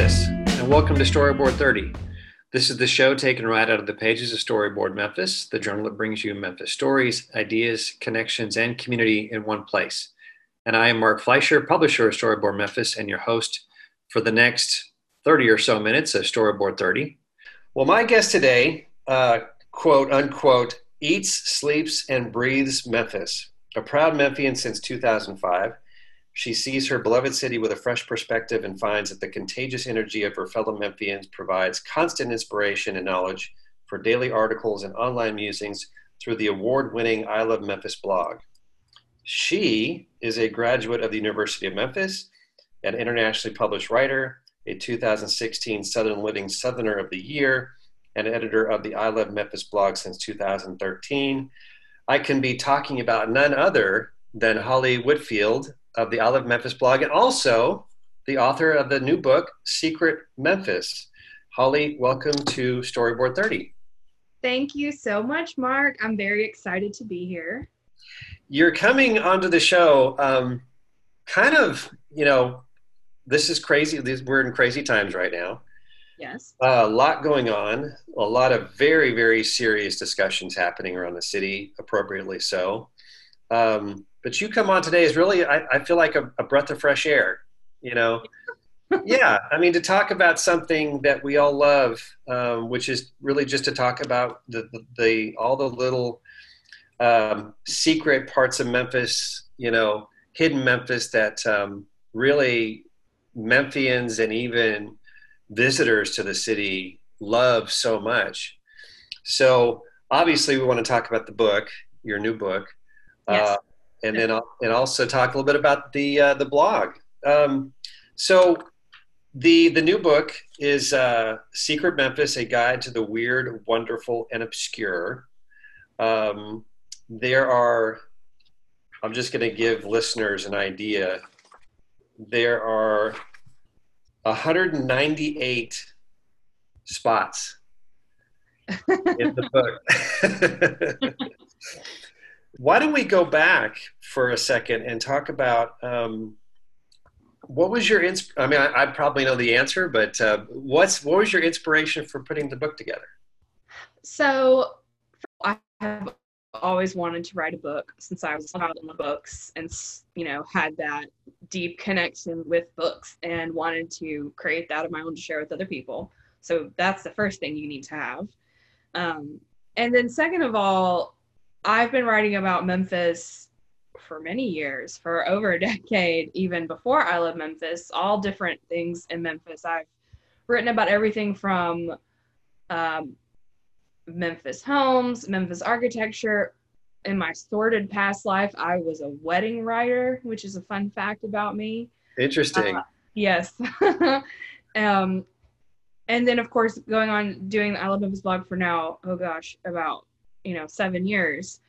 Memphis, and welcome to Storyboard 30. This is the show taken right out of the pages of Storyboard Memphis, the journal that brings you Memphis stories, ideas, connections, and community in one place. And I am Mark Fleischer, publisher of Storyboard Memphis, and your host for the next 30 or so minutes of Storyboard 30. Well, my guest today, uh, quote unquote, eats, sleeps, and breathes Memphis. A proud Memphian since 2005, she sees her beloved city with a fresh perspective and finds that the contagious energy of her fellow Memphians provides constant inspiration and knowledge for daily articles and online musings through the award winning I Love Memphis blog. She is a graduate of the University of Memphis, an internationally published writer, a 2016 Southern Living Southerner of the Year, and editor of the I Love Memphis blog since 2013. I can be talking about none other than Holly Whitfield of the I Love Memphis blog and also the author of the new book, Secret Memphis. Holly, welcome to Storyboard 30. Thank you so much, Mark. I'm very excited to be here. You're coming onto the show um, kind of, you know, this is crazy. We're in crazy times right now. Yes. Uh, a lot going on, a lot of very, very serious discussions happening around the city, appropriately so. Um, but you come on today is really, I, I feel like a, a, breath of fresh air, you know? yeah, I mean, to talk about something that we all love, um, which is really just to talk about the, the, the all the little um, secret parts of Memphis, you know, hidden Memphis that um, really Memphians and even visitors to the city love so much. So obviously, we want to talk about the book, your new book. Yes. Uh, and then I'll, and also talk a little bit about the uh, the blog. Um, so the the new book is uh, Secret Memphis: A Guide to the Weird, Wonderful, and Obscure. Um, there are. I'm just going to give listeners an idea. There are 198 spots in the book. Why don't we go back for a second and talk about um, what was your ins- I mean, I, I, probably know the answer, but uh, what's what was your inspiration for putting the book together? So, I have always wanted to write a book since I was about in the books, and you know, had that deep connection with books, and wanted to create that of my own to share with other people. So that's the first thing you need to have. Um, and then, second of all, I've been writing about Memphis for many years, for over a decade, even before I love Memphis, all different things in Memphis. I've written about everything from um, Memphis homes, Memphis architecture. In my sordid past life, I was a wedding writer, which is a fun fact about me. Interesting. Uh, yes. um, and then, of course, going on doing the I Love Memphis blog for now, oh gosh, about you know seven years.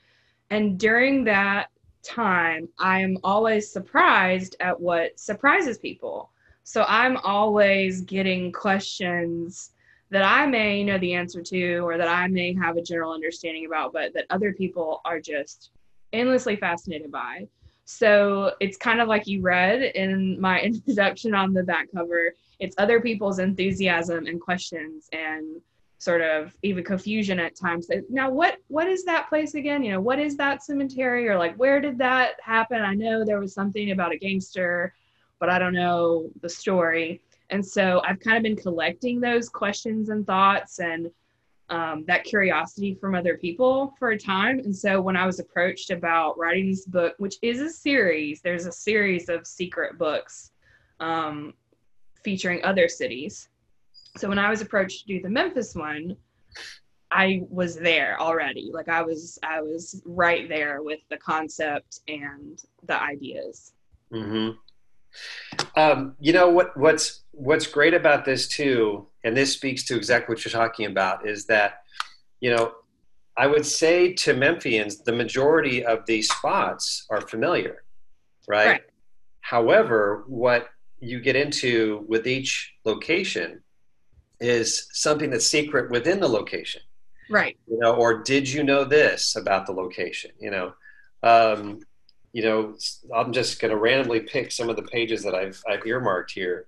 And during that time i'm always surprised at what surprises people. So i'm always getting questions that i may know the answer to or that i may have a general understanding about but that other people are just endlessly fascinated by. So it's kind of like you read in my introduction on the back cover it's other people's enthusiasm and questions and sort of even confusion at times. Now what what is that place again? You know what is that cemetery? Or like where did that happen? I know there was something about a gangster but i don't know the story. And so i've kind of been collecting those questions and thoughts and um, that curiosity from other people for a time. And so when i was approached about writing this book which is a series there's a series of secret books um, featuring other cities so when I was approached to do the Memphis one, I was there already. Like I was I was right there with the concept and the ideas. Mm-hmm. Um, you know what what's what's great about this too, and this speaks to exactly what you're talking about, is that you know I would say to Memphians, the majority of these spots are familiar, right? right. However, what you get into with each location is something that's secret within the location right you know or did you know this about the location you know um, you know i'm just going to randomly pick some of the pages that i've i've earmarked here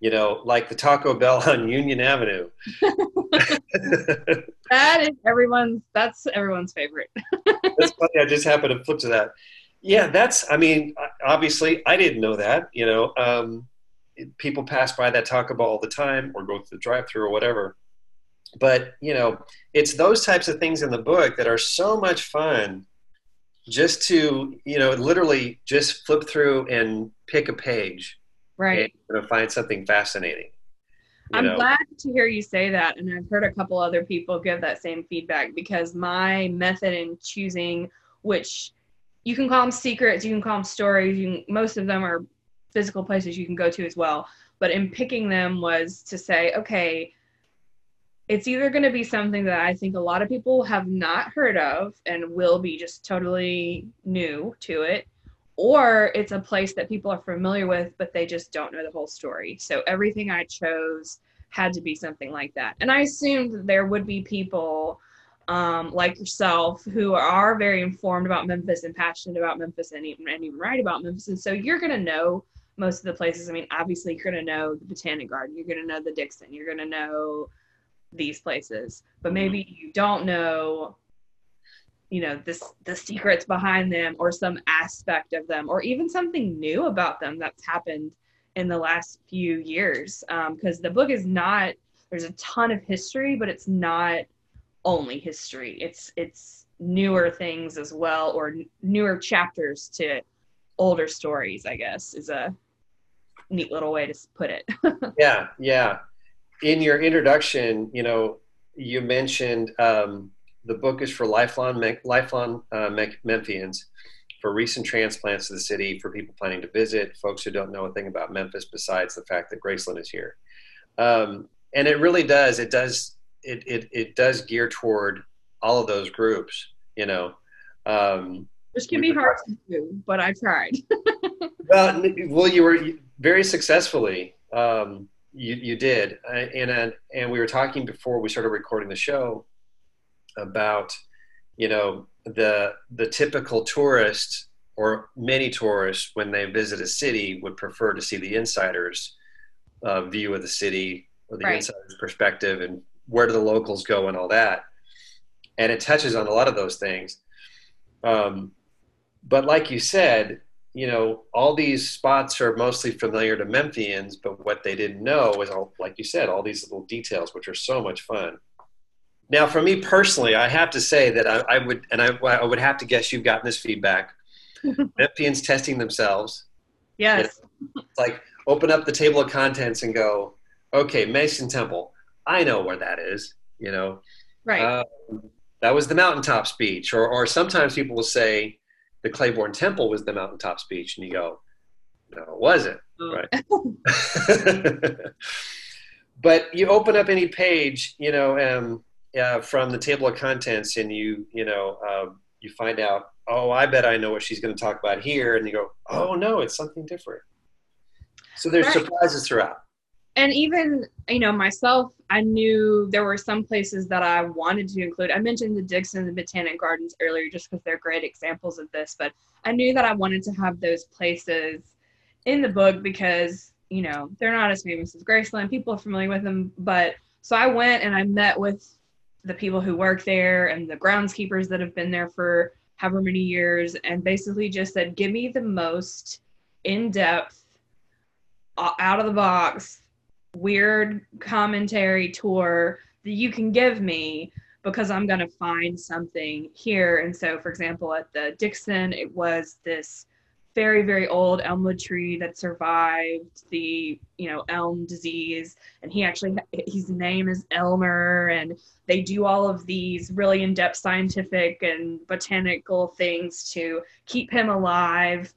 you know, like the Taco Bell on Union Avenue. that is everyone's. That's everyone's favorite. that's funny. I just happened to flip to that. Yeah, that's. I mean, obviously, I didn't know that. You know, um, people pass by that Taco Bell all the time, or go to the drive-through or whatever. But you know, it's those types of things in the book that are so much fun. Just to you know, literally just flip through and pick a page, right? And find something fascinating. I'm know? glad to hear you say that. And I've heard a couple other people give that same feedback because my method in choosing which you can call them secrets, you can call them stories, you can, most of them are physical places you can go to as well. But in picking them was to say, okay, it's either going to be something that I think a lot of people have not heard of and will be just totally new to it, or it's a place that people are familiar with but they just don't know the whole story. So everything i chose had to be something like that. And i assumed that there would be people um, like yourself who are very informed about memphis and passionate about memphis and even, and even write about memphis. And so you're going to know most of the places. I mean obviously you're going to know the botanic garden you're going to know the dixon you're going to know these places. But maybe you don't know you know this the secrets behind them or some aspect of them or even something new about them that's happened in the last few years. Because um, the book is not there's a ton of history but it's not only history. It's it's newer things as well or n- newer chapters to older stories i guess is a neat little way to put it yeah yeah in your introduction you know you mentioned um, the book is for lifelong lifelong uh, Memphians, for recent transplants to the city, for people planning to visit, folks who don't know a thing about Memphis besides the fact that Graceland is here. Um, and it really does. It does. It, it it does gear toward all of those groups. You know. Um, Which can be hard to do, but I tried. well, well, you were very successfully. Um, you you did, and and we were talking before we started recording the show about you know the the typical tourist or many tourists when they visit a city would prefer to see the insiders uh, view of the city or the right. insider's perspective and where do the locals go and all that and it touches on a lot of those things um, but like you said you know all these spots are mostly familiar to memphians but what they didn't know was all like you said all these little details which are so much fun now, for me personally, I have to say that I, I would, and I, I, would have to guess you've gotten this feedback. Memphians testing themselves. Yes. It's like open up the table of contents and go, okay, Mason Temple. I know where that is. You know, right. Uh, that was the mountaintop speech, or or sometimes people will say the Claiborne Temple was the mountaintop speech, and you go, no, it wasn't. Oh. Right. but you open up any page, you know, um, uh, from the table of contents and you you know uh, you find out oh i bet i know what she's going to talk about here and you go oh no it's something different so there's right. surprises throughout and even you know myself i knew there were some places that i wanted to include. I mentioned the dixon and the botanic gardens earlier just because they're great examples of this but i knew that i wanted to have those places in the book because you know they're not as famous as graceland. People are familiar with them but so i went and i met with the people who work there and the groundskeepers that have been there for however many years and basically just said give me the most in-depth out of the box weird commentary tour that you can give me because I'm going to find something here. And so, for example, at the Dixon, it was this very very old elmwood tree that survived the you know elm disease and he actually his name is elmer and they do all of these really in-depth scientific and botanical things to keep him alive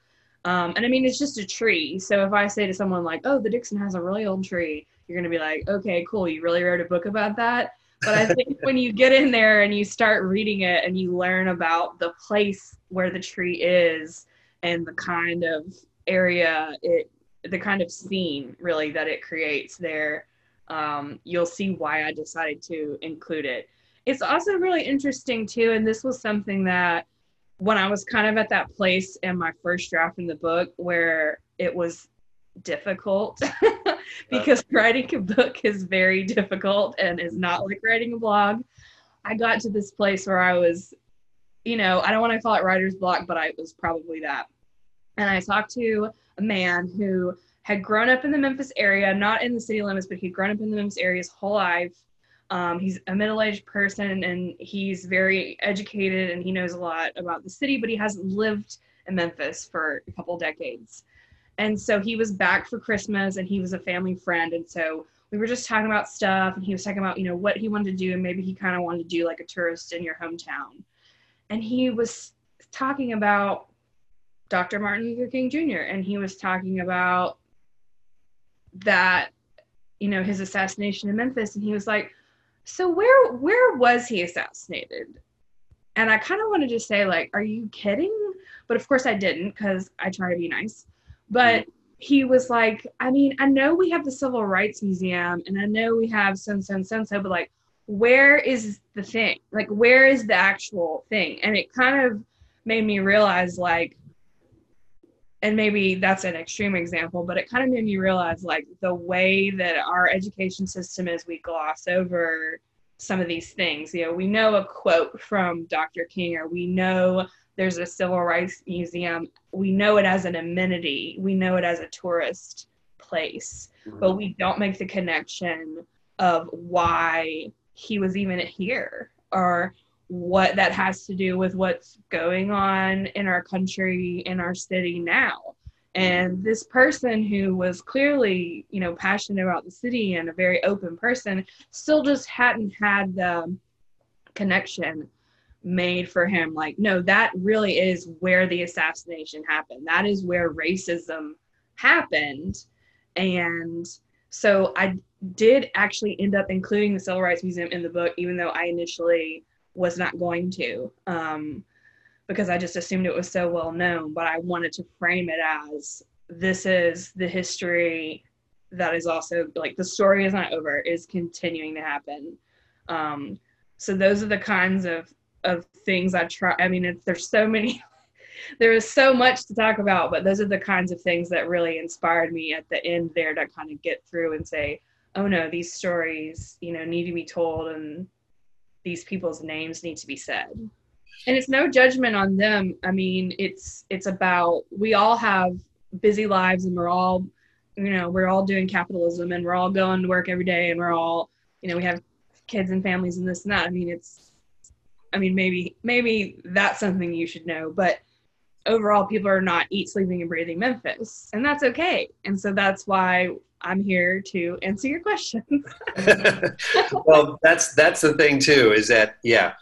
um, and i mean it's just a tree. So if i say to someone like oh the dixon has a really old tree you're going to be like okay cool. You really wrote a book about that? But i think when you get in there and you start reading it and you learn about the place where the tree is and the kind of area it the kind of scene really that it creates there um, you'll see why i decided to include it. It's also really interesting too and this was something that when i was kind of at that place in my first draft in the book where it was difficult because uh-huh. writing a book is very difficult and is not like writing a blog. I got to this place where I was, you know, I don't want to call it writer's block, but I was probably that. And I talked to a man who had grown up in the Memphis area, not in the city limits, but he'd grown up in the Memphis area his whole life. Um, he's a middle aged person and he's very educated and he knows a lot about the city, but he hasn't lived in Memphis for a couple decades. And so he was back for Christmas and he was a family friend. And so we were just talking about stuff and he was talking about, you know, what he wanted to do. And maybe he kind of wanted to do like a tourist in your hometown. And he was talking about Dr. Martin Luther King Jr. And he was talking about that, you know, his assassination in Memphis. And he was like, so where where was he assassinated? And I kind of wanted to say, like, are you kidding? But of course I didn't because I try to be nice. But he was like, I mean, I know we have the Civil Rights Museum and I know we have so and so so and so, but like, where is the thing? Like, where is the actual thing? And it kind of made me realize, like, and maybe that's an extreme example, but it kind of made me realize like the way that our education system is, we gloss over some of these things. You know, we know a quote from Dr. King, or we know there's a civil rights museum. We know it as an amenity, we know it as a tourist place, mm-hmm. but we don't make the connection of why he was even here or what that has to do with what's going on in our country, in our city now. And this person who was clearly, you know, passionate about the city and a very open person still just hadn't had the connection made for him. Like, no, that really is where the assassination happened. That is where racism happened. And so I did actually end up including the Civil Rights Museum in the book, even though I initially was not going to um, because I just assumed it was so well known. But I wanted to frame it as this is the history that is also like the story is not over, is continuing to happen. Um, so those are the kinds of of things I try. I mean, it's, there's so many. there is so much to talk about, but those are the kinds of things that really inspired me at the end there to kind of get through and say, oh no, these stories, you know, need to be told and these people's names need to be said. And it's no judgment on them. I mean it's it's about we all have busy lives and we're all you know we're all doing capitalism and we're all going to work every day and we're all you know we have kids and families and this and that. I mean it's i mean maybe maybe that's something you should know but overall people are not eat sleeping and breathing memphis and that's okay. And so that's why I'm here to answer your questions. well, that's that's the thing too. Is that yeah,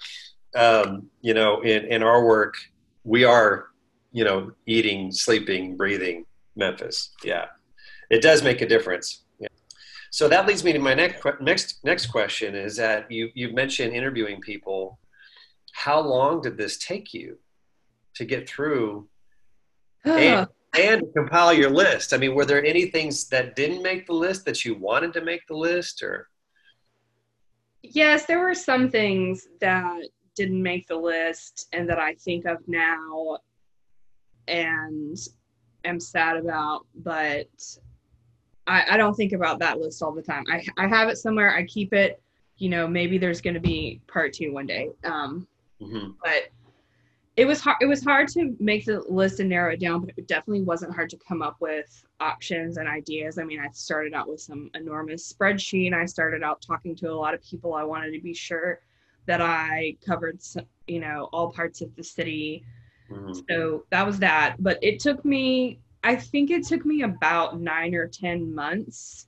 um, you know, in in our work, we are, you know, eating, sleeping, breathing Memphis. Yeah, it does make a difference. Yeah. So that leads me to my next next next question. Is that you you mentioned interviewing people. How long did this take you to get through? and, and compile your list. I mean, were there any things that didn't make the list that you wanted to make the list or? Yes, there were some things that didn't make the list and that I think of now and am sad about, but I, I don't think about that list all the time. I, I have it somewhere, I keep it, you know, maybe there's going to be part two one day. Um, mm-hmm. But it was hard it was hard to make the list and narrow it down but it definitely wasn't hard to come up with options and ideas. I mean i started out with some enormous spreadsheet. I started out talking to a lot of people. I wanted to be sure that i covered you know all parts of the city. Mm-hmm. so that was that. But it took me i think it took me about nine or ten months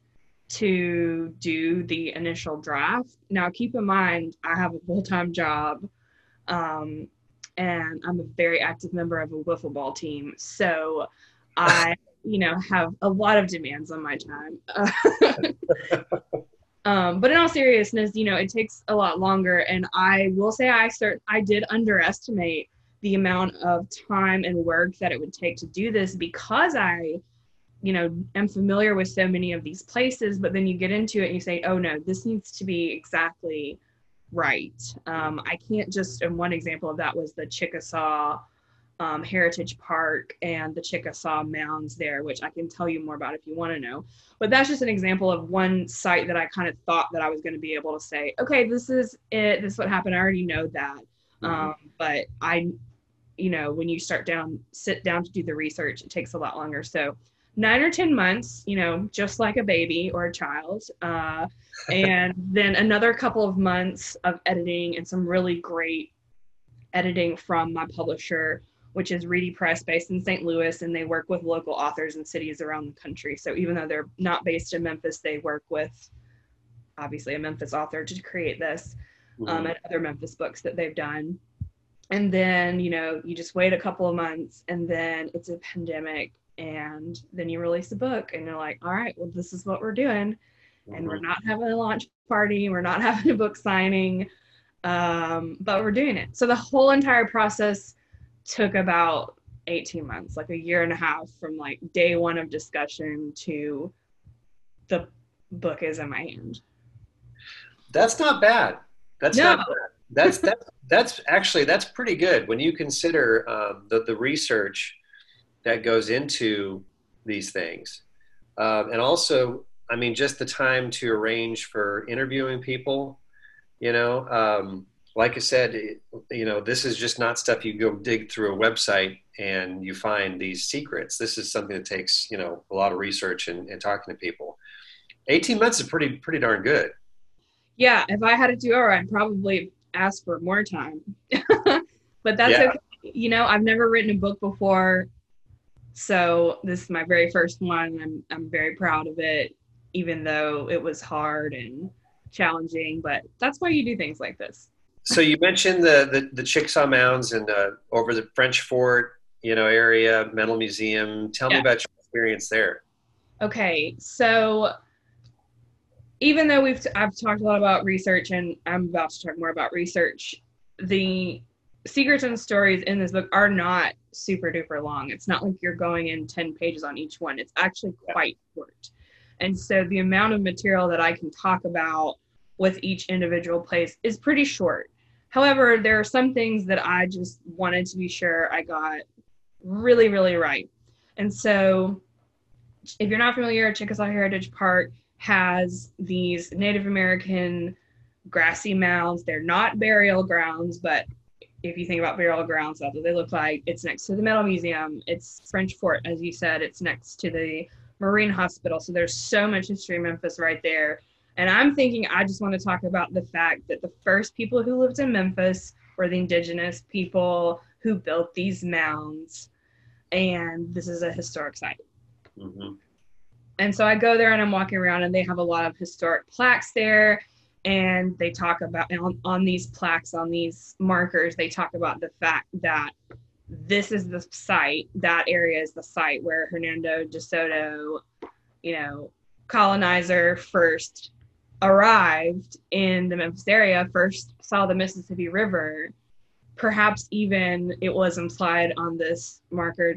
to do the initial draft. Now keep in mind i have a full-time job. Um, and I'm a very active member of a wiffle ball team. So I, you know, have a lot of demands on my time. um, but in all seriousness, you know, it takes a lot longer. And I will say I start I did underestimate the amount of time and work that it would take to do this because I, you know, am familiar with so many of these places, but then you get into it and you say, oh no, this needs to be exactly right. Um, I can't just, and one example of that was the Chickasaw um, Heritage Park and the Chickasaw Mounds there, which I can tell you more about if you want to know. But that's just an example of one site that I kind of thought that I was going to be able to say, okay, this is it. This is what happened. I already know that. Mm-hmm. Um, but I, you know, when you start down, sit down to do the research, it takes a lot longer. So nine or 10 months, you know, just like a baby or a child. Uh, and then another couple of months of editing and some really great editing from my publisher which is Reedy Press based in St. Louis, and they work with local authors in cities around the country. So even though they're not based in Memphis, they work with obviously a Memphis author to create this um, mm-hmm. um, and other Memphis books that they've done. And then, you know, you just wait a couple of months and then it's a pandemic and then you release a book and you're like, all right, well, this is what we're doing. And we're mm-hmm. not having a launch party, we're not having a book signing, um, but we're doing it. So the whole entire process took about 18 months, like a year and a half from like day one of discussion to the book is in my hand. That's not bad. That's no. not bad. That's that's that's actually that's pretty good when you consider um, the the research that goes into these things, um, and also, I mean, just the time to arrange for interviewing people. You know, um, like I said, you know, this is just not stuff you go dig through a website and you find these secrets. This is something that takes, you know, a lot of research and, and talking to people. 18 months is pretty, pretty darn good. Yeah. If I had to do it, I'd probably ask for more time, but that's yeah. okay. You know, I've never written a book before. So this is my very first one. I'm, I'm very proud of it, even though it was hard and challenging, but that's why you do things like this so you mentioned the, the, the Chickasaw Mounds and uh, over the French Fort, you know, area, Metal Museum. Tell yeah. me about your experience there. Okay, so even though we've t- I've talked a lot about research and I'm about to talk more about research, the secrets and stories in this book are not super duper long. It's not like you're going in 10 pages on each one. It's actually quite short. And so the amount of material that I can talk about with each individual place is pretty short. However, there are some things that I just wanted to be sure I got really, really right. And so, if you're not familiar, Chickasaw Heritage Park has these Native American grassy mounds. They're not burial grounds, but if you think about burial grounds, that's what they look like. It's next to the Metal Museum. It's French Fort, as you said. It's next to the Marine Hospital. So there's so much history in Memphis right there. And I'm thinking I just want to talk about the fact that the first people who lived in Memphis were the indigenous people who built these mounds. And this is a historic site. Mm-hmm. And so I go there and I'm walking around, and they have a lot of historic plaques there. And they talk about on, on these plaques, on these markers, they talk about the fact that this is the site, that area is the site where Hernando de Soto, you know, colonizer first arrived in the Memphis area, first saw the Mississippi River, perhaps even it was implied on this marker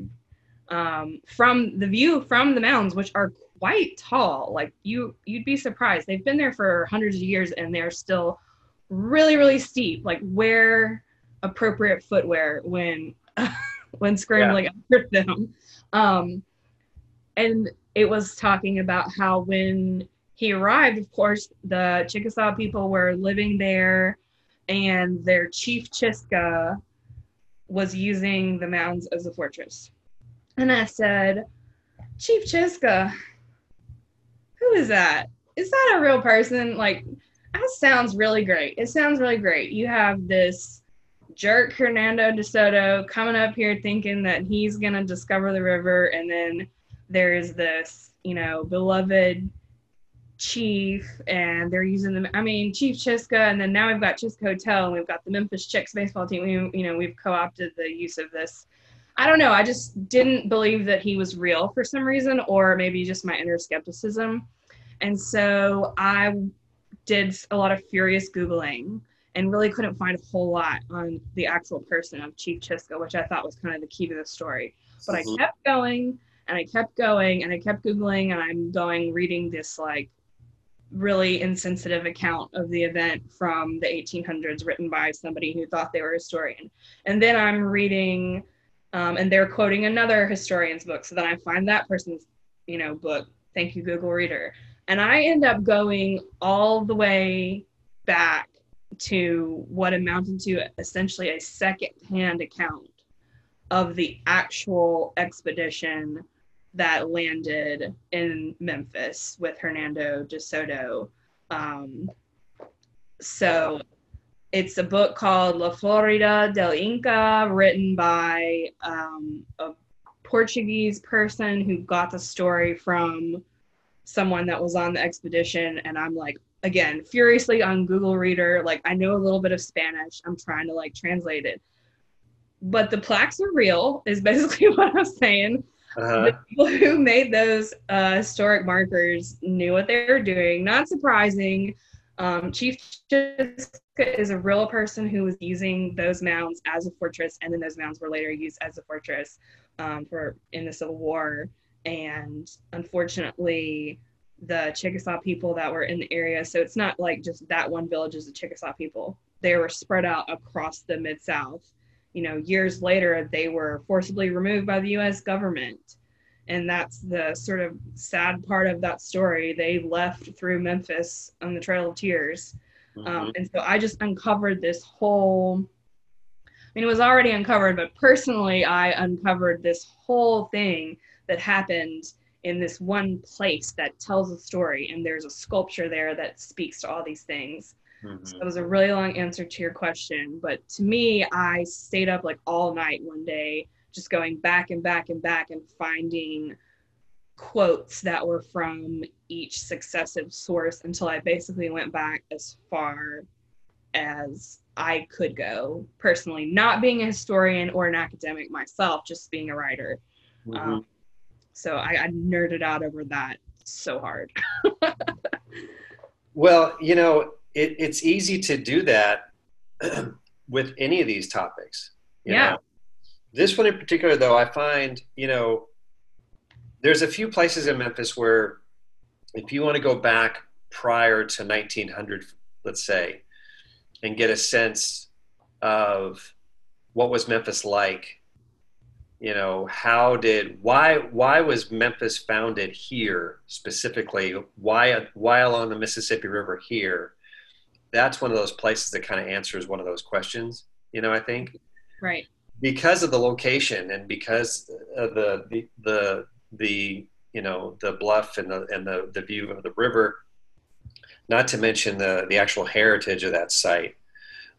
um, from the view from the mounds, which are quite tall. Like you, you'd be surprised. They've been there for hundreds of years and they're still really, really steep. Like wear appropriate footwear when when scrambling yeah. up them. Um, and it was talking about how when he arrived, of course, the Chickasaw people were living there, and their chief Chisca was using the mounds as a fortress. And I said, Chief Chisca, who is that? Is that a real person? Like, that sounds really great. It sounds really great. You have this jerk Hernando de Soto coming up here thinking that he's going to discover the river, and then there's this, you know, beloved Chief, and they're using them. I mean, Chief Chisca, and then now we've got Chisca Hotel, and we've got the Memphis Chicks baseball team. We, you know, we've co-opted the use of this. I don't know. I just didn't believe that he was real for some reason, or maybe just my inner skepticism. And so I did a lot of furious googling and really couldn't find a whole lot on the actual person of Chief Chisca, which I thought was kind of the key to the story. But mm-hmm. I kept going and I kept going and I kept googling and I'm going reading this like really insensitive account of the event from the 1800s written by somebody who thought they were a historian. And then I'm reading um, and they're quoting another historian's book. So then I find that person's, you know, book. Thank you, Google Reader. And I end up going all the way back to what amounted to essentially a second-hand account of the actual expedition that landed in Memphis with Hernando de Soto. Um, so it's a book called La Florida del Inca, written by um, a Portuguese person who got the story from someone that was on the expedition. And I'm like, again, furiously on Google Reader, like, I know a little bit of Spanish. I'm trying to like translate it. But the plaques are real, is basically what I'm saying. Uh-huh. The people who made those uh, historic markers knew what they were doing. Not surprising. Um, Chief is a real person who was using those mounds as a fortress, and then those mounds were later used as a fortress um, for in the Civil War. And unfortunately, the Chickasaw people that were in the area, so it's not like just that one village is the Chickasaw people. They were spread out across the Mid South. You know, years later, they were forcibly removed by the U.S. government and that's the sort of sad part of that story. They left through Memphis on the Trail of Tears um, mm-hmm. Um, and so I just uncovered this whole, I mean, it was already uncovered, but personally, I uncovered this whole thing that happened in this one place that tells a story. And there's a sculpture there that speaks to all these things. Mm-hmm. So it was a really long answer to your question. But to me, I stayed up like all night one day, just going back and back and back and finding quotes that were from each successive source until I basically went back as far as I could go personally, not being a historian or an academic myself, just being a writer. Mm-hmm. Um, so I, I nerded out over that so hard. well, you know, it, it's easy to do that with any of these topics. yeah. Know? This one in particular, though, I find, you know, there's a few places in Memphis where if you want to go back prior to 1900, let's say, and get a sense of what was Memphis like, you know, how did why why was Memphis founded here specifically? Why why along the Mississippi River here? That's one of those places that kind of answers one of those questions. You know, I think. Right. Because of the location and because of the the, the the you know the bluff and the and the, the view of the river, not to mention the the actual heritage of that site.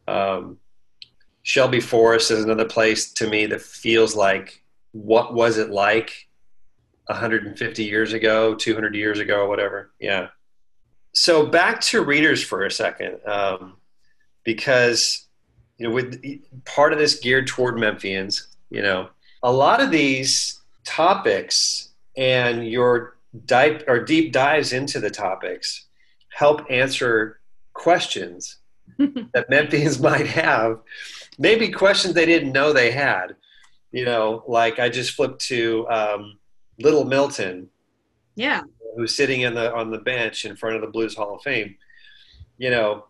Um, Shelby Forest is another place to me that feels like what was it like 150 years ago, 200 years ago, whatever. Yeah. So back to readers for a second, um, because you know, with part of this geared toward Memphians, you know, a lot of these topics and your dive or deep dives into the topics help answer questions that Memphians might have, maybe questions they didn't know they had. You know, like I just flipped to um, Little Milton, yeah, who's sitting in the on the bench in front of the Blues Hall of Fame. You know,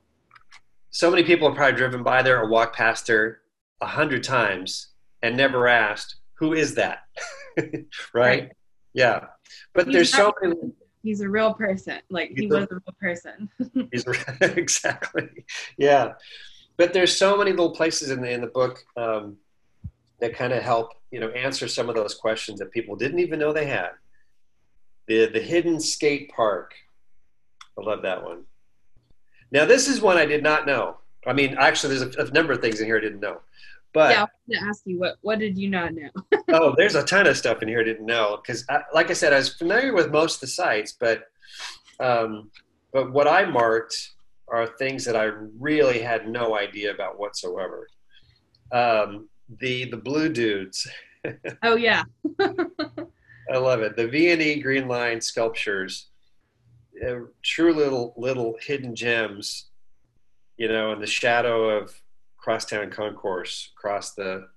so many people have probably driven by there or walked past there a hundred times and never asked, "Who is that?" right? right? Yeah, but he's there's so many. He's a real person. Like he was a real person. he's exactly. Yeah, but there's so many little places in the in the book um, that kind of help you know answer some of those questions that people didn't even know they had. The the hidden skate park. I love that one. Now this is one I did not know. I mean, actually, there's a, a number of things in here I didn't know. But yeah, I to ask you what what did you not know? oh, there's a ton of stuff in here I didn't know because, like I said, I was familiar with most of the sites, but um, but what I marked are things that I really had no idea about whatsoever. Um, the the blue dudes. oh yeah. I love it. The V and E Green Line sculptures, uh, true little little hidden gems, you know, in the shadow of crosstown concourse across the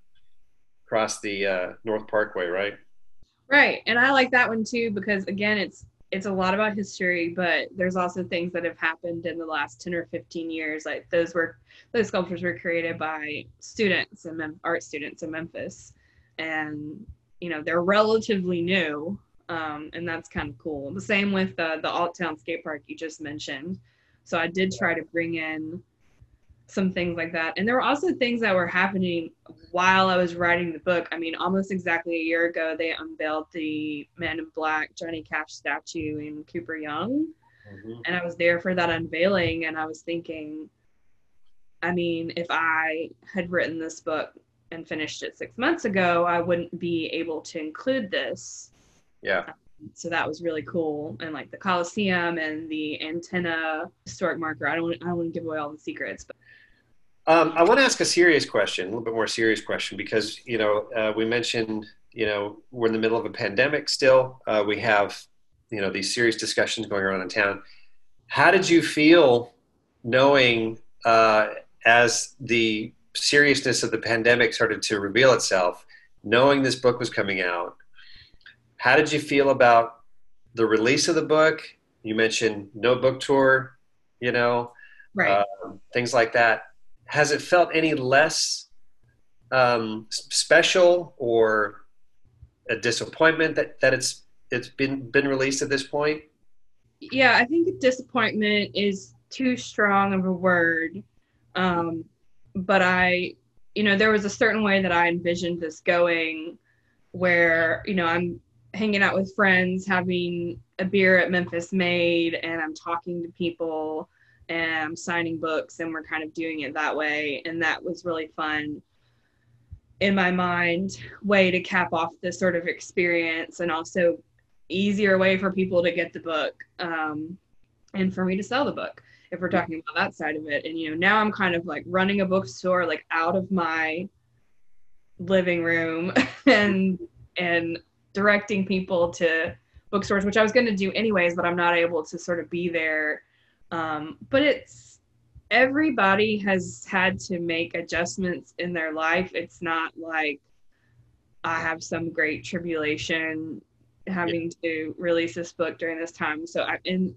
across the uh, North Parkway, right? Right, and I like that one too because again, it's it's a lot about history, but there's also things that have happened in the last ten or fifteen years. Like those were those sculptures were created by students and Mem- art students in Memphis, and you know they're relatively new, um, and that's kind of cool. The same with uh, the Alttown skate park you just mentioned. So I did try to bring in some things like that. And there were also things that were happening while I was writing the book. I mean, almost exactly a year ago, they unveiled the Man in Black Johnny Cash statue in Cooper Young. Mm-hmm. And I was there for that unveiling, and I was thinking, I mean, if I had written this book and finished it six months ago, I wouldn't be able to include this. Yeah. So that was really cool. And like the coliseum and the antenna historic marker. I don't i don't want to give away all the secrets but um, i want to ask a serious question a little bit more serious question because you know uh, we mentioned you know we're in the middle of a pandemic still. Uh, we have you know these serious discussions going around in town. How did you feel knowing uh, as the seriousness of the pandemic started to reveal itself knowing this book was coming out how did you feel about the release of the book? You mentioned no book tour, you know, right. uh, things like that. Has it felt any less um, special or a disappointment that, that it's it's been been released at this point? Yeah, I think disappointment is too strong of a word. Um, but I, you know, there was a certain way that I envisioned this going where, you know, I'm hanging out with friends, having a beer at Memphis Made, and I'm talking to people and I'm signing books, and we're kind of doing it that way. And that was really fun in my mind way to cap off this sort of experience and also easier way for people to get the book um, and for me to sell the book if we're talking about that side of it and you know now i'm kind of like running a bookstore like out of my living room and and directing people to bookstores, which I was going to do anyways, but I'm not able to sort of be there. Um, but it's everybody has had to make adjustments in their life. It's not like I have some great tribulation having yeah. to release this book during this time. So I'm in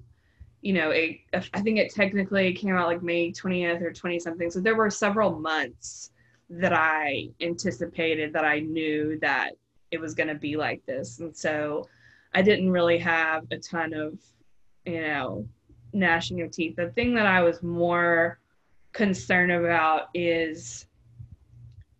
you know, I think it technically came out like May 20th or 20 something. So there were several months that I anticipated that I knew that it was going to be like this. And so I didn't really have a ton of, you know, gnashing of teeth. The thing that I was more concerned about is,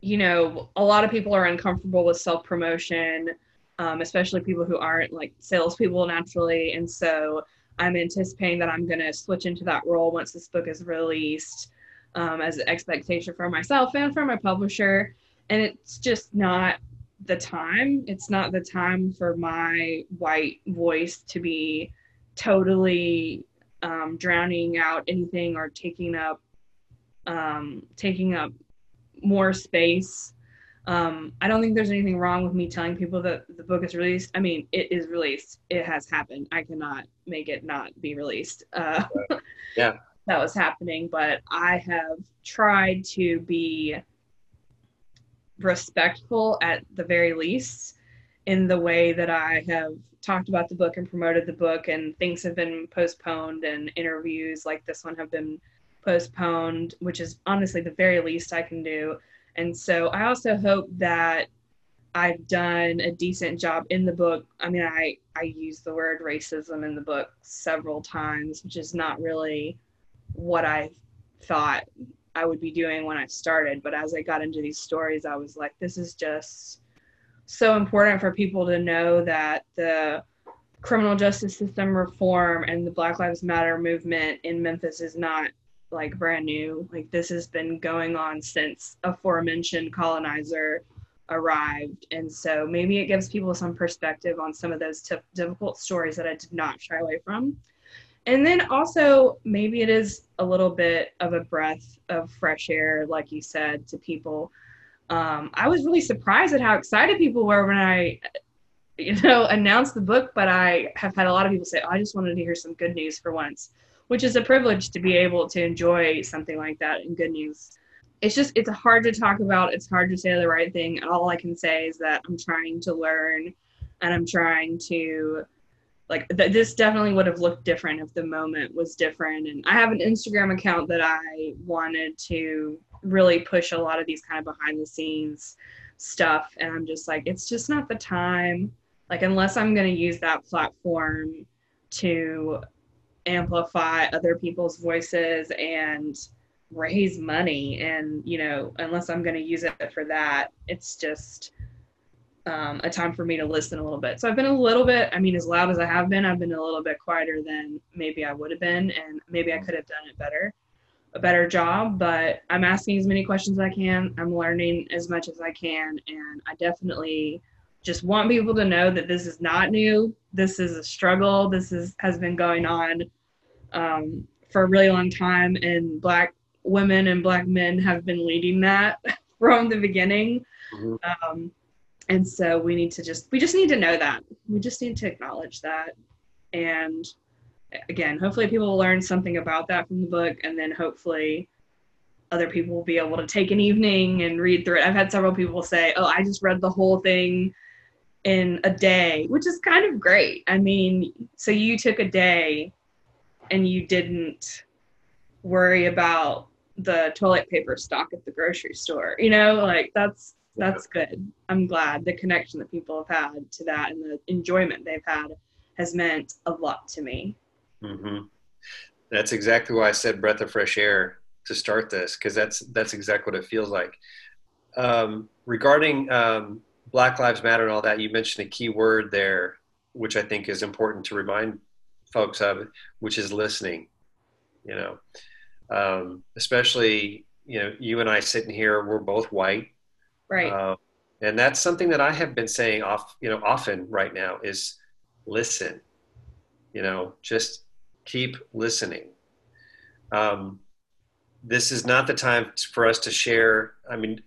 you know, a lot of people are uncomfortable with self promotion, um, especially people who aren't like salespeople naturally. And so I'm anticipating that I'm going to switch into that role once this book is released um, as an expectation for myself and for my publisher. And it's just not the time. It's not the time for my white voice to be totally um, drowning out anything or taking up um, taking up more space. Um, I don't think there's anything wrong with me telling people that the book is released. I mean, it is released. It has happened. I cannot make it not be released. Uh, yeah, that was happening. But I have tried to be respectful at the very least in the way that I have talked about the book and promoted the book, and things have been postponed, and interviews like this one have been postponed, which is honestly the very least I can do. And so I also hope that I've done a decent job in the book. I mean, I, I use the word racism in the book several times, which is not really what I thought I would be doing when I started. But as I got into these stories, I was like, this is just so important for people to know that the criminal justice system reform and the Black Lives Matter movement in Memphis is not like brand new. Like this has been going on since aforementioned colonizer arrived. And so maybe it gives people some perspective on some of those t- difficult stories that I did not shy away from. And then also, maybe it is a little bit of a breath of fresh air, like you said, to people. Um, I was really surprised at how excited people were when I, you know, announced the book. But I have had a lot of people say, oh, "I just wanted to hear some good news for once," which is a privilege to be able to enjoy something like that and good news. It's just it's hard to talk about. It's hard to say the right thing. And all I can say is that I'm trying to learn, and I'm trying to like th- this definitely would have looked different if the moment was different. And i have an instagram account that i wanted to really push a lot of these kind of behind the scenes stuff. And i'm just like it's just not the time. Like unless i'm going to use that platform to amplify other people's voices and raise money and you know unless i'm going to use it for that it's just um, a time for me to listen a little bit so i've been a little bit i mean as loud as i have been i've been a little bit quieter than maybe i would have been and maybe i could have done it better a better job but i'm asking as many questions as i can i'm learning as much as i can and i definitely just want people to know that this is not new this is a struggle this is has been going on um, for a really long time and black women and black men have been leading that from the beginning. Mm-hmm. Um, and so we need to just we just need to know that. We just need to acknowledge that. And again hopefully people will learn something about that from the book and then hopefully other people will be able to take an evening and read through it. I've had several people say oh i just read the whole thing in a day which is kind of great. I mean so you took a day and you didn't worry about the toilet paper stock at the grocery store. You know, like that's that's good. I'm glad the connection that people have had to that and the enjoyment they've had has meant a lot to me. Mm-hmm. That's exactly why I said breath of fresh air to start this because that's that's exactly what it feels like. Um, regarding um, Black Lives Matter and all that, you mentioned a key word there, which I think is important to remind folks of, which is listening. You know, um, especially you know you and I sitting here, we're both white, right? Uh, and that's something that I have been saying off you know often right now is listen. You know, just keep listening. Um, this is not the time for us to share. I mean,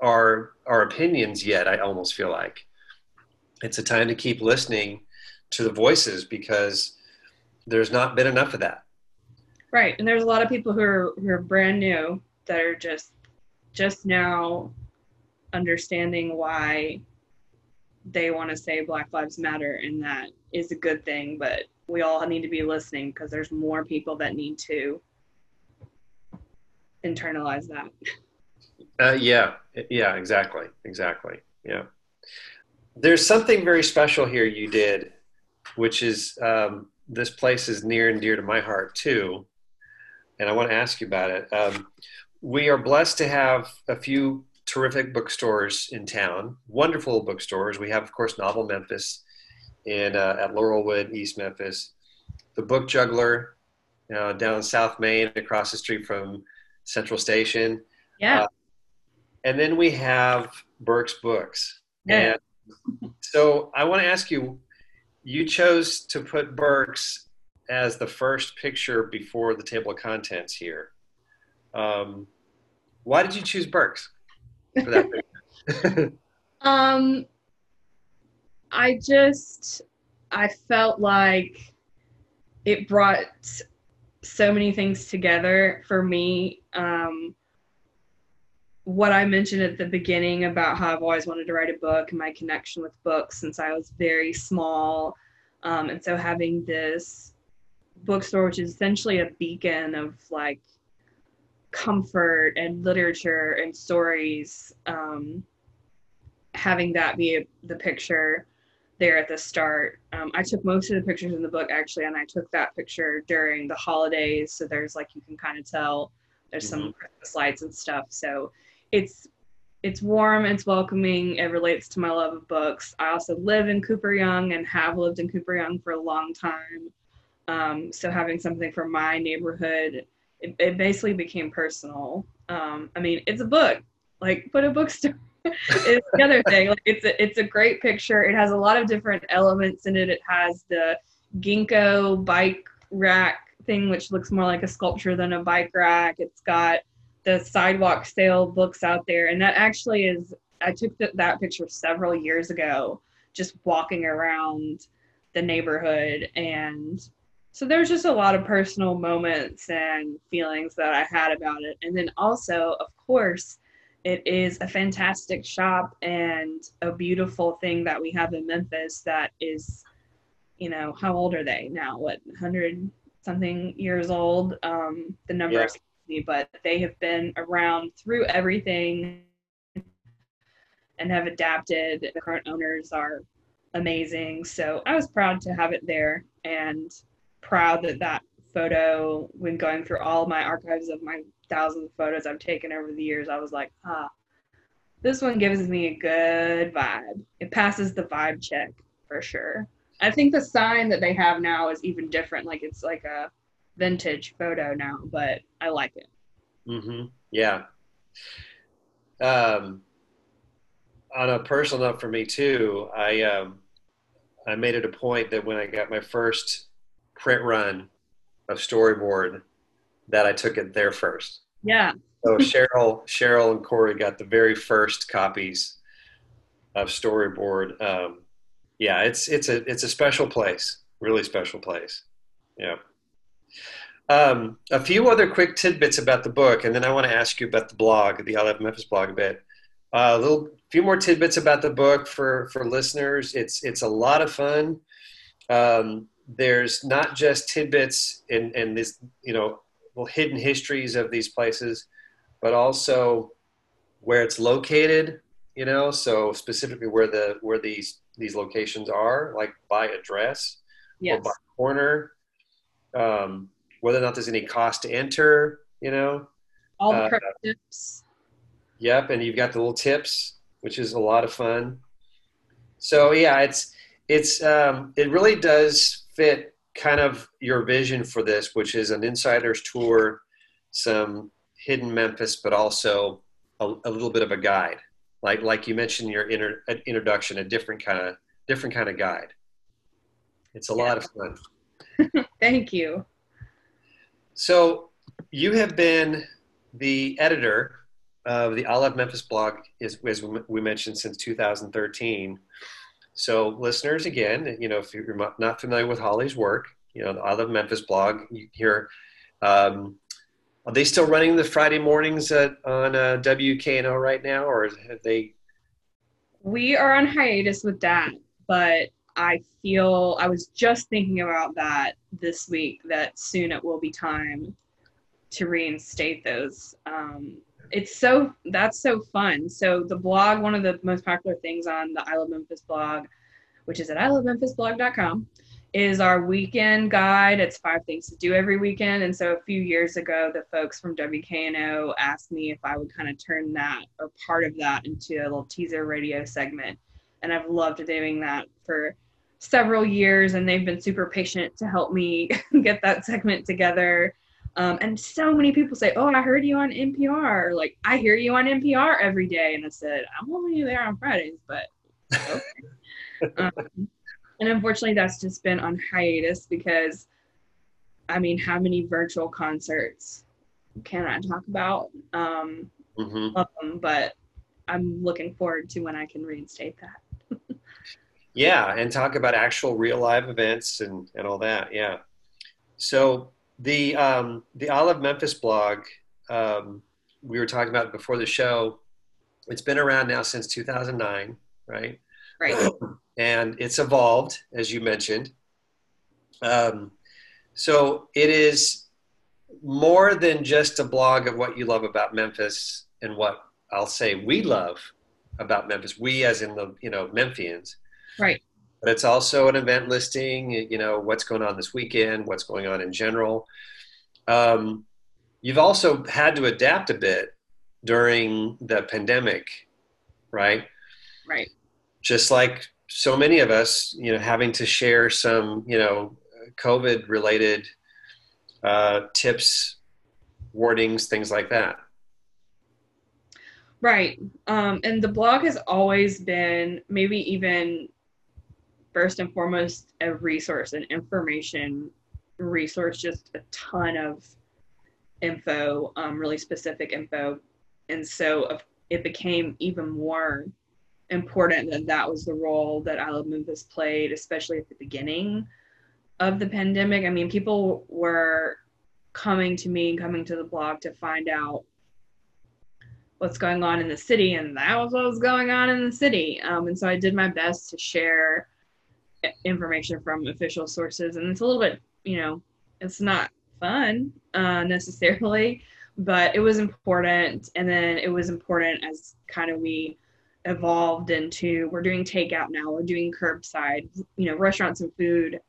our our opinions yet. I almost feel like it's a time to keep listening to the voices because there's not been enough of that Right, and there's a lot of people who are who are brand new that are just just now understanding why they want to say Black Lives Matter, and that is a good thing. But we all need to be listening because there's more people that need to internalize that. Uh, yeah, yeah, exactly, exactly. Yeah, there's something very special here you did, which is um, this place is near and dear to my heart too and I want to ask you about it. Um, we are blessed to have a few terrific bookstores in town, wonderful bookstores. We have, of course, Novel Memphis in, uh, at Laurelwood, East Memphis, the Book Juggler uh, down South Main, across the street from Central Station. Yeah. Uh, and then we have Burke's Books. Yeah. And so I want to ask you, you chose to put Burke's as the first picture before the table of contents here. Um, why did you choose Burke's for that um, I just I felt like it brought so many things together for me. Um, what I mentioned at the beginning about how I've always wanted to write a book and my connection with books since I was very small. Um, and so having this bookstore, which is essentially a beacon of like comfort and literature and stories. Um, having that be a, the picture there at the start. Um, I took most of the pictures in the book actually, and I took that picture during the holidays. So there's like you can kind of tell there's mm-hmm. some Christmas lights and stuff. So it's it's warm, it's welcoming, it relates to my love of books. I also live in Cooper Young and have lived in Cooper Young for a long time. Um, so having something from my neighborhood, it, it basically became personal. Um, I mean, it's a book. Like put a bookstore. it's the other thing. Like it's a it's a great picture. It has a lot of different elements in it. It has the ginkgo bike rack thing, which looks more like a sculpture than a bike rack. It's got the sidewalk sale books out there, and that actually is. I took the, that picture several years ago, just walking around the neighborhood and so there's just a lot of personal moments and feelings that I had about it. And then also, of course, it is a fantastic shop and a beautiful thing that we have in Memphis that is, you know, how old are they now? What, 100 something years old? Um, the numbers, yeah. but they have been around through everything and have adapted. The current owners are amazing. So I was proud to have it there and proud that that photo, when going through all my archives of my thousands of photos I've taken over the years, I was like, ah, this one gives me a good vibe. It passes the vibe check for sure. I think the sign that they have now is even different. Like it's like a vintage photo now, but I like it. Mm-hmm. Yeah. Um, on a personal note for me too, I um, I made it a point that when I got my first print run of storyboard, that I took it there first. Yeah. so Cheryl, Cheryl and Corey got the very first copies of storyboard. Um, yeah, it's it's a it's a special place, really special place. Yeah. Um, a few other quick tidbits about the book, and then I want to ask you about the blog, the I Love Memphis blog, a bit. Uh, a little, few more tidbits about the book for for listeners. It's it's a lot of fun. Um, there's not just tidbits and and this you know hidden histories of these places, but also where it's located. You know, so specifically where the where these these locations are, like by address yes. or by corner. Um, whether or not there's any cost to enter, you know. All the uh, tips. Yep, and you've got the little tips, which is a lot of fun. So yeah, it's it's um, it really does fit kind of your vision for this, which is an insider's tour, some hidden Memphis, but also a, a little bit of a guide, like like you mentioned in your inter, introduction, a different kind of different kind of guide. It's a yeah. lot of fun. Thank you. So you have been the editor of the I Love Memphis blog, as, as we mentioned, since 2013. So listeners, again, you know, if you're not familiar with Holly's work, you know, the I Love Memphis blog, you hear, um, are they still running the Friday mornings at, on uh, WKNO right now, or have they? We are on hiatus with that, but I feel I was just thinking about that this week that soon it will be time to reinstate those. Um, it's so that's so fun. So the blog, one of the most popular things on the I Love Memphis blog, which is at ilovememphisblog.com, is our weekend guide. It's five things to do every weekend. And so a few years ago, the folks from WKNO asked me if I would kind of turn that or part of that into a little teaser radio segment. And I've loved doing that for several years and they've been super patient to help me get that segment together. Um, and so many people say, Oh, I heard you on NPR. Like, I hear you on NPR every day. And I said, I'm only there on Fridays, but okay. um, and unfortunately, that's just been on hiatus because, I mean, how many virtual concerts can I talk about? Um, mm-hmm. them, but I'm looking forward to when I can reinstate that. Yeah, and talk about actual real live events and, and all that. Yeah. So the um, the I Love Memphis blog um, we were talking about before the show. It's been around now since 2009, right? Right. and it's evolved, as you mentioned. Um, so it is more than just a blog of what you love about Memphis and what I'll say we love about Memphis. We, as in the you know Memphians Right. But it's also an event listing, you know, what's going on this weekend, what's going on in general. Um, you've also had to adapt a bit during the pandemic, right? Right. Just like so many of us, you know, having to share some, you know, COVID related uh, tips, warnings, things like that. Right. Um, and the blog has always been, maybe even first and foremost a resource, an information resource, just a ton of info, um, really specific info. And so it became even more important that that was the role that I Love Memphis played, especially at the beginning of the pandemic. I mean, people were coming to me, and coming to the blog to find out what's going on in the city, and that was what was going on in the city. Um, and so I did my best to share information from official sources and it's a little bit you know it's not fun uh, necessarily but it was important and then it was important as kind of we evolved into we're doing takeout now, we're doing curbside, you know, restaurants and food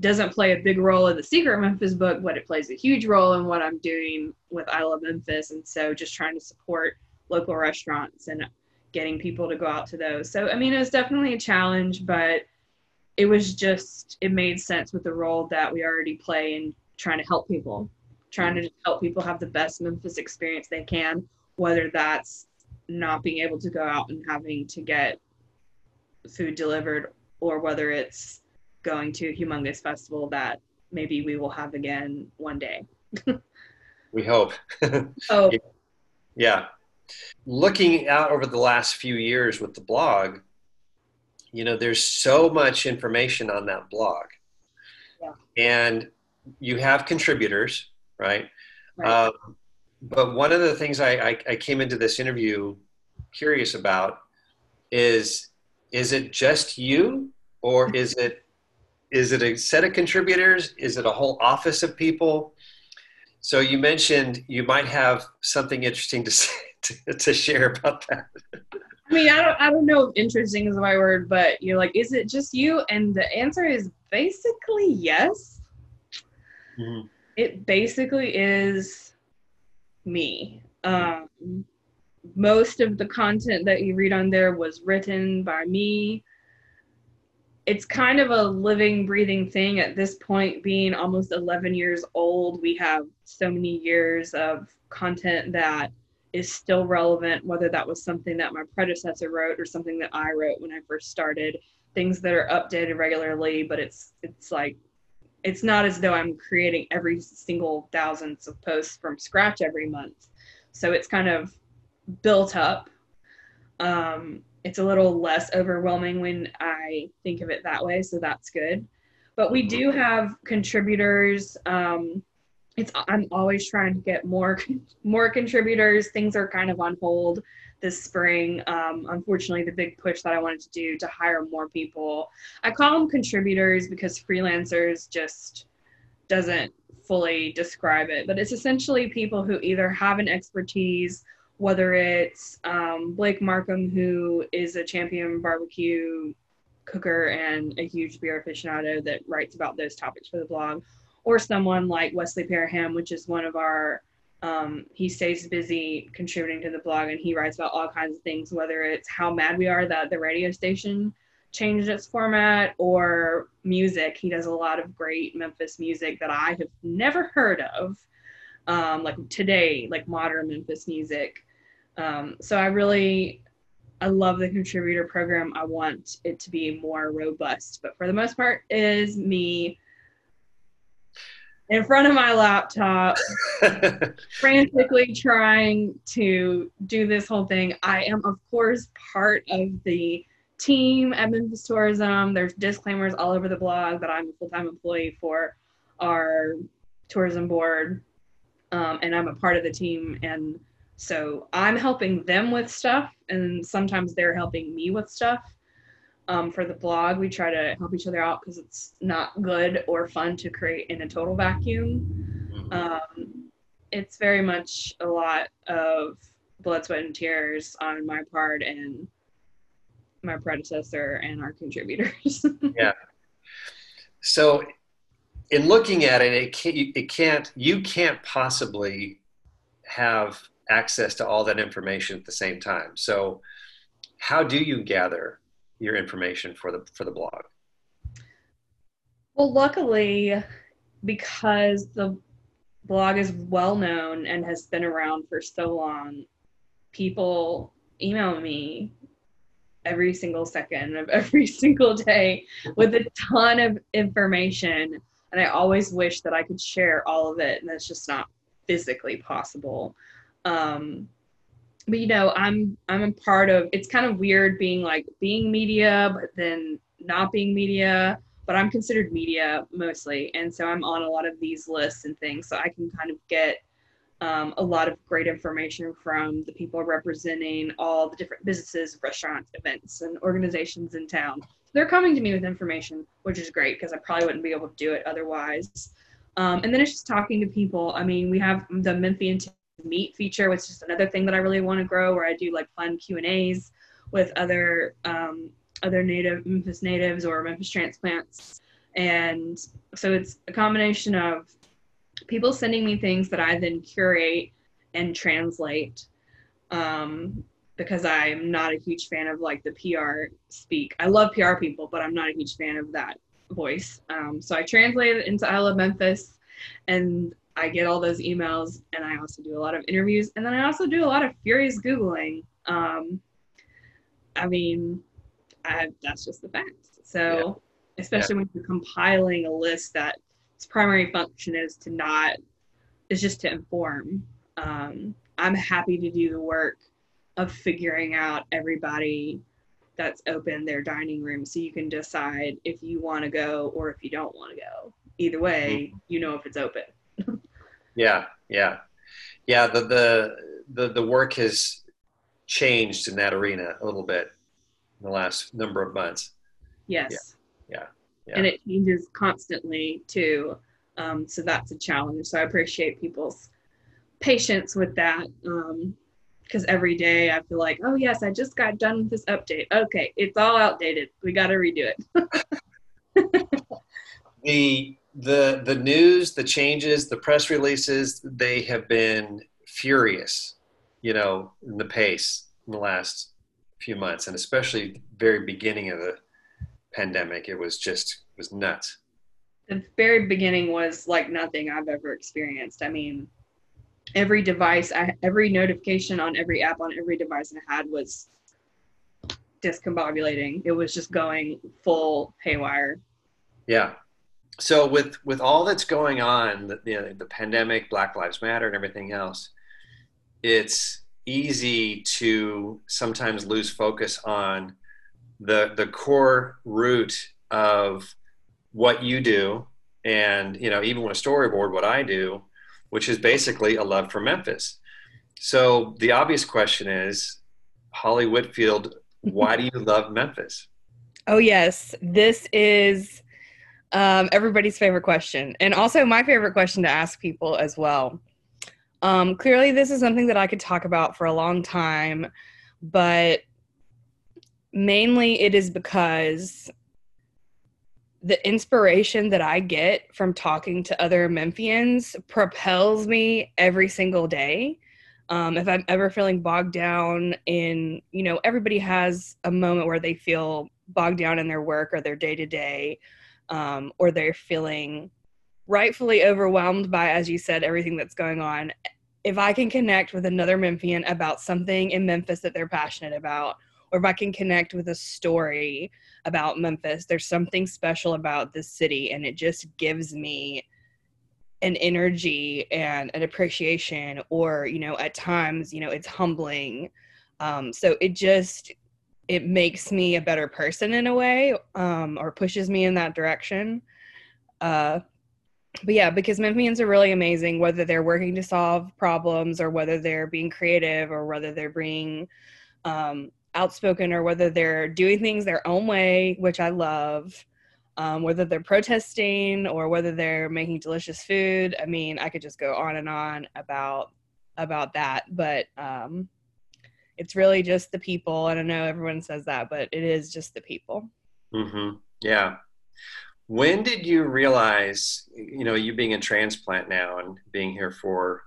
doesn't play a big role in the Secret Memphis book, but it plays a huge role in what I'm doing with I Love Memphis. And so just trying to support local restaurants and getting people to go out to those. So, I mean, it was definitely a challenge, but it was just, it made sense with the role that we already play in trying to help people, trying to help people have the best Memphis experience they can, whether that's not being able to go out and having to get food delivered or whether it's going to a humongous festival that maybe we will have again one day. we hope. oh. Yeah. Looking out over the last few years with the blog, you know, there's so much information on that blog. Yeah. And you have contributors, right? right. Um, but one of the things I, I, I came into this interview curious about is is it just you or is it is it a set of contributors is it a whole office of people so you mentioned you might have something interesting to say, to, to share about that i mean I don't, I don't know if interesting is the right word but you're like is it just you? And the answer is basically yes. Mm-hmm. it basically is me. Um, most of the content that you read on there was written by me. It's kind of a living breathing thing at this point being almost 11 years old. We have so many years of content that is still relevant whether that was something that my predecessor wrote or something that i wrote when i first started things that are updated regularly but it's it's like it's not as though i'm creating every single thousands of posts from scratch every month so it's kind of built up um, it's a little less overwhelming when I think of it that way, so that's good. But we do have contributors. Um, it's I'm always trying to get more more contributors. Things are kind of on hold this spring. Um, unfortunately, the big push that I wanted to do to hire more people. I call them contributors because freelancers just doesn't fully describe it, but it's essentially people who either have an expertise whether it's um, Blake Markham, who is a champion barbecue cooker and a huge beer aficionado that writes about those topics for the blog, or someone like Wesley Parham, which is one of our um, he stays busy contributing to the blog and he writes about all kinds of things, whether it's how mad we are that the radio station changed its format or music. He does a lot of great Memphis music that I have never heard of, um, like today, like modern Memphis music. Um, so I really, I love the contributor program. I want it to be more robust, but for the most part, is me in front of my laptop, frantically trying to do this whole thing. I am, of course, part of the team at Memphis Tourism. There's disclaimers all over the blog that I'm a full time employee for our tourism board, um, and I'm a part of the team. And so I'm helping them with stuff, and sometimes they're helping me with stuff. Um, for the blog, we try to help each other out because it's not good or fun to create in a total vacuum. Mm-hmm. Um, it's very much a lot of blood, sweat, and tears on my part and my predecessor and our contributors. yeah. So, in looking at it, it can't, it can't, you can't possibly have access to all that information at the same time. So, how do you gather your information for the for the blog? Well, luckily, because the blog is well known and has been around for so long, people email me every single second of every single day with a ton of information. And I always wish that I could share all of it, and that's just not physically possible. Um, but you know, I'm I'm a part of. It's kind of weird being like being media, but then not being media. But I'm considered media mostly, and so I'm on a lot of these lists and things, so I can kind of get um, a lot of great information from the people representing all the different businesses, restaurants, events, and organizations in town. They're coming to me with information, which is great because I probably wouldn't be able to do it otherwise. Um, and then it's just talking to people. I mean, we have the Memphian Meet feature, which is another thing that I really want to grow, where I do like fun Q and A's with other um, other native Memphis natives or Memphis transplants, and so it's a combination of people sending me things that I then curate and translate. Um, because I'm not a huge fan of like the PR speak. I love PR people, but I'm not a huge fan of that voice. Um, so I translate it into I Love Memphis, and I get all those emails, and I also do a lot of interviews, and then I also do a lot of furious googling. Um, I mean, I, that's just the fact. So, yeah. especially yeah. when you're compiling a list that its primary function is to not is just to inform. Um, I'm happy to do the work of figuring out everybody that's open their dining room so you can decide if you want to go or if you don't want to go. Either way, mm-hmm. you know if it's open. Yeah, yeah. Yeah, the, the the the work has changed in that arena a little bit in the last number of months. Yes. Yeah. yeah. yeah. And it changes constantly too. Um, so that's a challenge. So I appreciate people's patience with that. Um, because every day I feel like, oh yes, I just got done with this update. Okay, it's all outdated. We got to redo it. the the the news, the changes, the press releases, they have been furious, you know, in the pace in the last few months, and especially very beginning of the pandemic, it was just it was nuts. The very beginning was like nothing I've ever experienced. I mean, every device, I, every notification on every app on every device I had was discombobulating. It was just going full haywire. Yeah. So with with all that's going on, the, you know, the pandemic, Black Lives Matter, and everything else, it's easy to sometimes lose focus on the the core root of what you do and you know even with storyboard what i do which is basically a love for Memphis. So the obvious question is, Holly Whitfield, why do you love Memphis? Oh, yes. This is um, everybody's favorite question, and also my favorite question to ask people as well. Um, clearly, this is something that I could talk about for a long time, but mainly it is because the inspiration that I get from talking to other Memphians propels me every single day. Um, if I'm ever feeling bogged down in, you know, everybody has a moment where they feel bogged down in their work or their day to day, or they're feeling rightfully overwhelmed by, as you said, everything that's going on. If I can connect with another Memphian about something in Memphis that they're passionate about, or if I can connect with a story about Memphis, there's something special about this city, and it just gives me an energy and an appreciation, or you know, at times, you know, it's humbling. Um, so it just it makes me a better person in a way, um, or pushes me in that direction. Uh, but yeah, because Memphians are really amazing, whether they're working to solve problems or whether they're being creative or whether they're being um, outspoken or whether they're doing things their own way, which I love, um, whether they're protesting or whether they're making delicious food. I mean, I could just go on and on about about that, but um, it's really just the people. And I know everyone says that, but it is just the people. Mm-hmm. Yeah. When did you realize, you know, you being a transplant now and being here for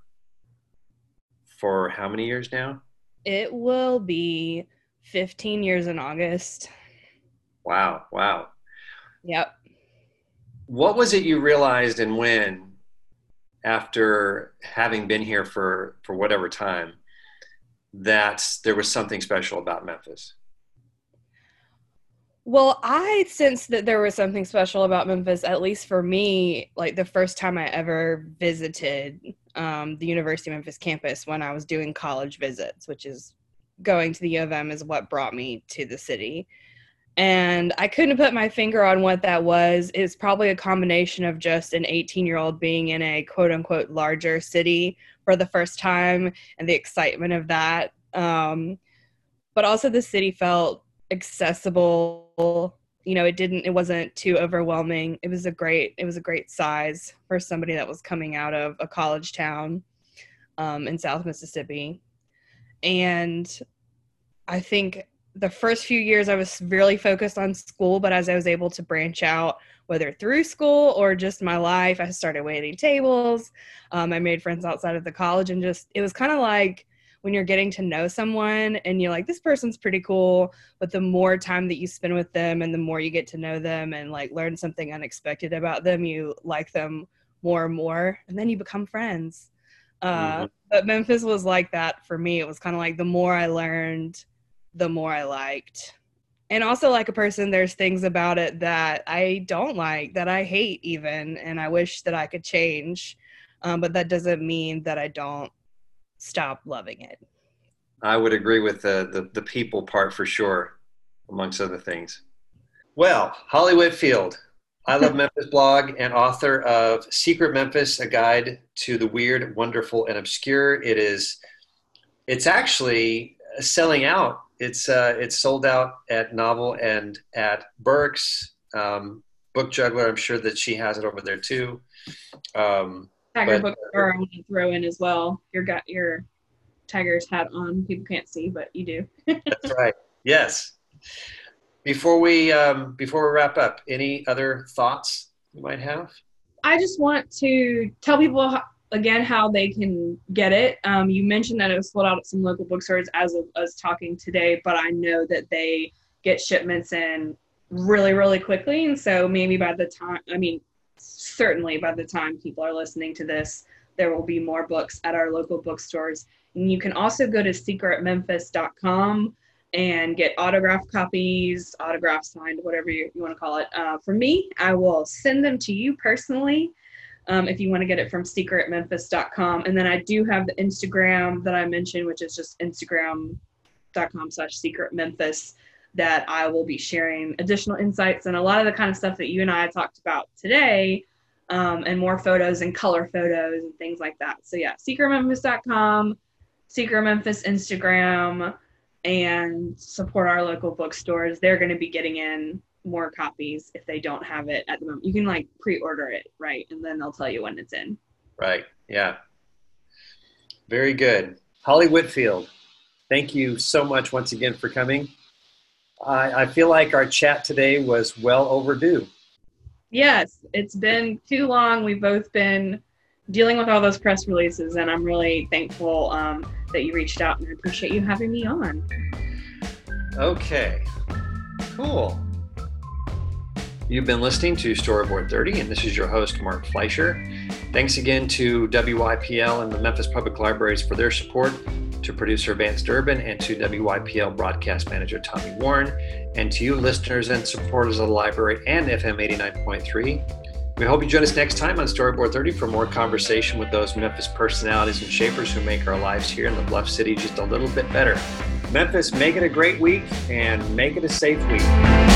for how many years now? It will be 15 years in August. Wow, wow. Yep. What was it you realized and when after having been here for for whatever time that there was something special about Memphis? Well, I sensed that there was something special about Memphis, at least for me, like the first time I ever visited um, the University of Memphis campus when I was doing college visits, which is going to the U of M is what brought me to the city. And I couldn't put my finger on what that was. It's probably a combination of just an 18 year old being in a quote unquote larger city for the first time and the excitement of that. Um, but also, the city felt accessible. You know, it didn't, it wasn't too overwhelming. It was a great, it was a great size for somebody that was coming out of a college town um, in South Mississippi. And I think the first few years I was really focused on school, but as I was able to branch out, whether through school or just my life, I started waiting tables. Um, I made friends outside of the college, and just it was kind of like when you're getting to know someone and you're like, this person's pretty cool, but the more time that you spend with them and the more you get to know them and like learn something unexpected about them, you like them more and more, and then you become friends. Uh, mm-hmm. But Memphis was like that for me. It was kind of like the more I learned, the more I liked. And also, like a person, there's things about it that I don't like, that I hate even, and I wish that I could change. Um, but that doesn't mean that I don't stop loving it. I would agree with the, the, the people part for sure, amongst other things. Well, Holly Whitfield, I Love Memphis blog and author of Secret Memphis, a guide to the weird, wonderful, and obscure. It is, it's actually selling out it's uh, it's sold out at Novel and at Burke's. Um, Book Juggler, I'm sure that she has it over there too. Um, Tiger but, Bookstore, I want to throw in as well. You got your Tiger's hat on. People can't see, but you do. that's right. Yes. Before we um, before we wrap up, any other thoughts you might have? I just want to tell people again how they can get it. Um, you mentioned that it was sold out at some local bookstores as of us talking today, but I know that they get shipments in really, really quickly. And so maybe by the time, I mean, certainly by the time people are listening to this, there will be more books at our local bookstores. And you can also go to secretmemphis.com and get autograph copies, autograph signed, whatever you, you want to call it. Uh, for me, I will send them to you personally um, if you want to get it from secretmemphis.com. And then I do have the Instagram that I mentioned, which is just instagram.com slash secretmemphis that I will be sharing additional insights and a lot of the kind of stuff that you and I talked about today um, and more photos and color photos and things like that. So yeah, secretmemphis.com, Secret Memphis Instagram, and support our local bookstores. They're going to be getting in more copies if they don't have it at the moment. You can like pre-order it, right? And then they'll tell you when it's in. Right. Yeah. Very good. Holly Whitfield, thank you so much once again for coming. I, I feel like our chat today was well overdue. Yes, it's been too long. We've both been dealing with all those press releases, and I'm really thankful um, that you reached out and I appreciate you having me on. Okay, cool. You've been listening to Storyboard 30, and this is your host, Mark Fleischer. Thanks again to WYPL and the Memphis Public Libraries for their support, to producer Vance Durbin, and to WYPL broadcast manager Tommy Warren, and to you listeners and supporters of the library and FM 89.3. We hope you join us next time on Storyboard 30 for more conversation with those Memphis personalities and shapers who make our lives here in the Bluff City just a little bit better. Memphis, make it a great week and make it a safe week.